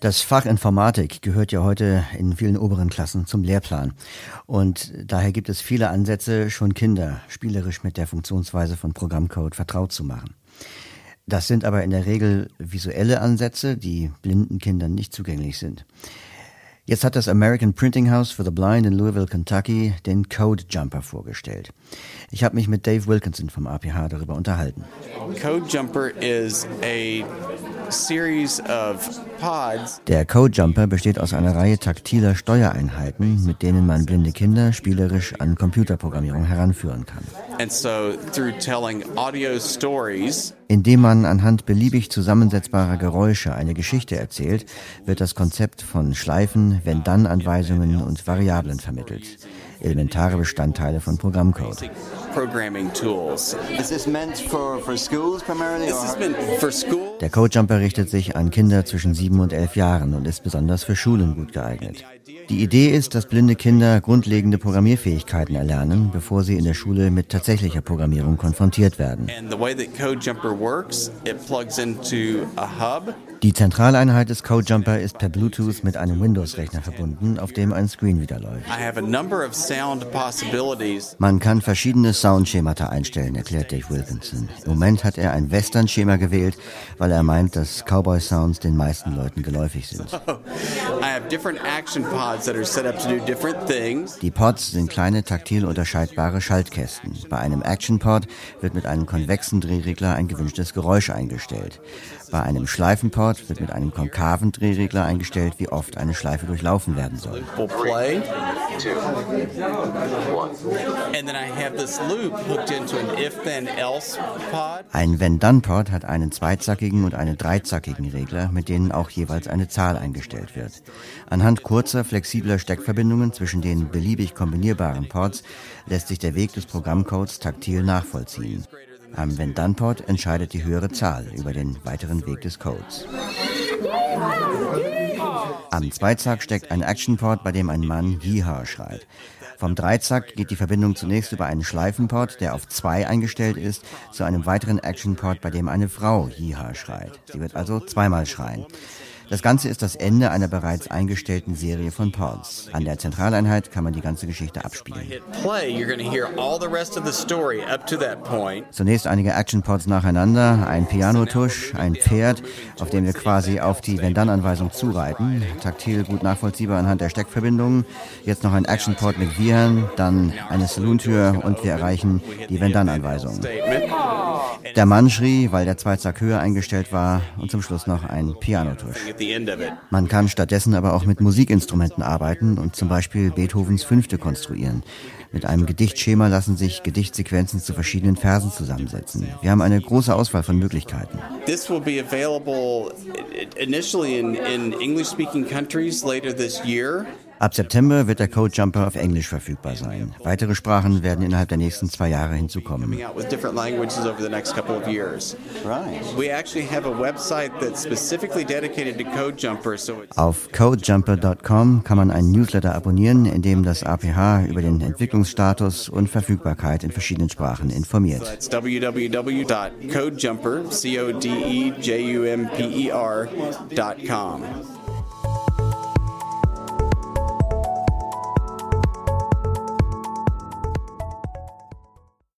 Das Fach Informatik gehört ja heute in vielen oberen Klassen zum Lehrplan. Und daher gibt es viele Ansätze, schon Kinder spielerisch mit der Funktionsweise von Programmcode vertraut zu machen. Das sind aber in der Regel visuelle Ansätze, die blinden Kindern nicht zugänglich sind. Jetzt hat das American Printing House for the Blind in Louisville, Kentucky den Code Jumper vorgestellt. Ich habe mich mit Dave Wilkinson vom APH darüber unterhalten. Code Jumper is a series of. Der Code Jumper besteht aus einer Reihe taktiler Steuereinheiten, mit denen man blinde Kinder spielerisch an Computerprogrammierung heranführen kann. Indem man anhand beliebig zusammensetzbarer Geräusche eine Geschichte erzählt, wird das Konzept von Schleifen, Wenn-Dann-Anweisungen und Variablen vermittelt. Elementare Bestandteile von Programmcode. Der Codejumper richtet sich an Kinder zwischen sieben und elf Jahren und ist besonders für Schulen gut geeignet. Die Idee ist, dass blinde Kinder grundlegende Programmierfähigkeiten erlernen, bevor sie in der Schule mit tatsächlicher Programmierung konfrontiert werden. Die Zentraleinheit des Codejumper ist per Bluetooth mit einem Windows-Rechner verbunden, auf dem ein Screen wieder läuft. Man kann verschiedene Soundschemata einstellen, erklärt Dave Wilkinson. Im Moment hat er ein Western-Schema gewählt, weil er meint, dass Cowboy-Sounds den meisten Leuten geläufig sind. Action. Die Pods sind kleine taktil unterscheidbare Schaltkästen. Bei einem Action-Pod wird mit einem konvexen Drehregler ein gewünschtes Geräusch eingestellt. Bei einem Schleifenpod wird mit einem konkaven Drehregler eingestellt, wie oft eine Schleife durchlaufen werden soll. We'll play. And then I have this loop hooked into an if-then-else pod. Ein Wenn-Dann-Pod hat einen zweizackigen und einen dreizackigen Regler, mit denen auch jeweils eine Zahl eingestellt wird. Anhand kurzer, flexibler Steckverbindungen zwischen den beliebig kombinierbaren Pods lässt sich der Weg des Programmcodes taktil nachvollziehen. Am Wenn-Dann-Pod entscheidet die höhere Zahl über den weiteren Weg des Codes. Am Zweizack steckt ein Action-Port, bei dem ein Mann Yeehaw schreit. Vom Dreizack geht die Verbindung zunächst über einen Schleifenport, der auf zwei eingestellt ist, zu einem weiteren Action-Port, bei dem eine Frau Yeehaw schreit. Sie wird also zweimal schreien. Das Ganze ist das Ende einer bereits eingestellten Serie von Pods. An der Zentraleinheit kann man die ganze Geschichte abspielen. Zunächst einige Action-Pods nacheinander, ein Pianotusch, ein Pferd, auf dem wir quasi auf die Wenn-Dann-Anweisung zureiten. Taktil gut nachvollziehbar anhand der Steckverbindungen. Jetzt noch ein Action-Pod mit Viren, dann eine Salontür und wir erreichen die Wenn-Dann-Anweisung. Der Mann schrie, weil der Zweizack höher eingestellt war und zum Schluss noch ein Pianotusch. Man kann stattdessen aber auch mit Musikinstrumenten arbeiten und zum Beispiel Beethovens Fünfte konstruieren. Mit einem Gedichtschema lassen sich Gedichtsequenzen zu verschiedenen Versen zusammensetzen. Wir haben eine große Auswahl von Möglichkeiten. This will be available initially in, in English speaking countries later this year. Ab September wird der Code Jumper auf Englisch verfügbar sein. Weitere Sprachen werden innerhalb der nächsten zwei Jahre hinzukommen. Auf codejumper.com kann man einen Newsletter abonnieren, in dem das APH über den Entwicklungsstatus und Verfügbarkeit in verschiedenen Sprachen informiert. That's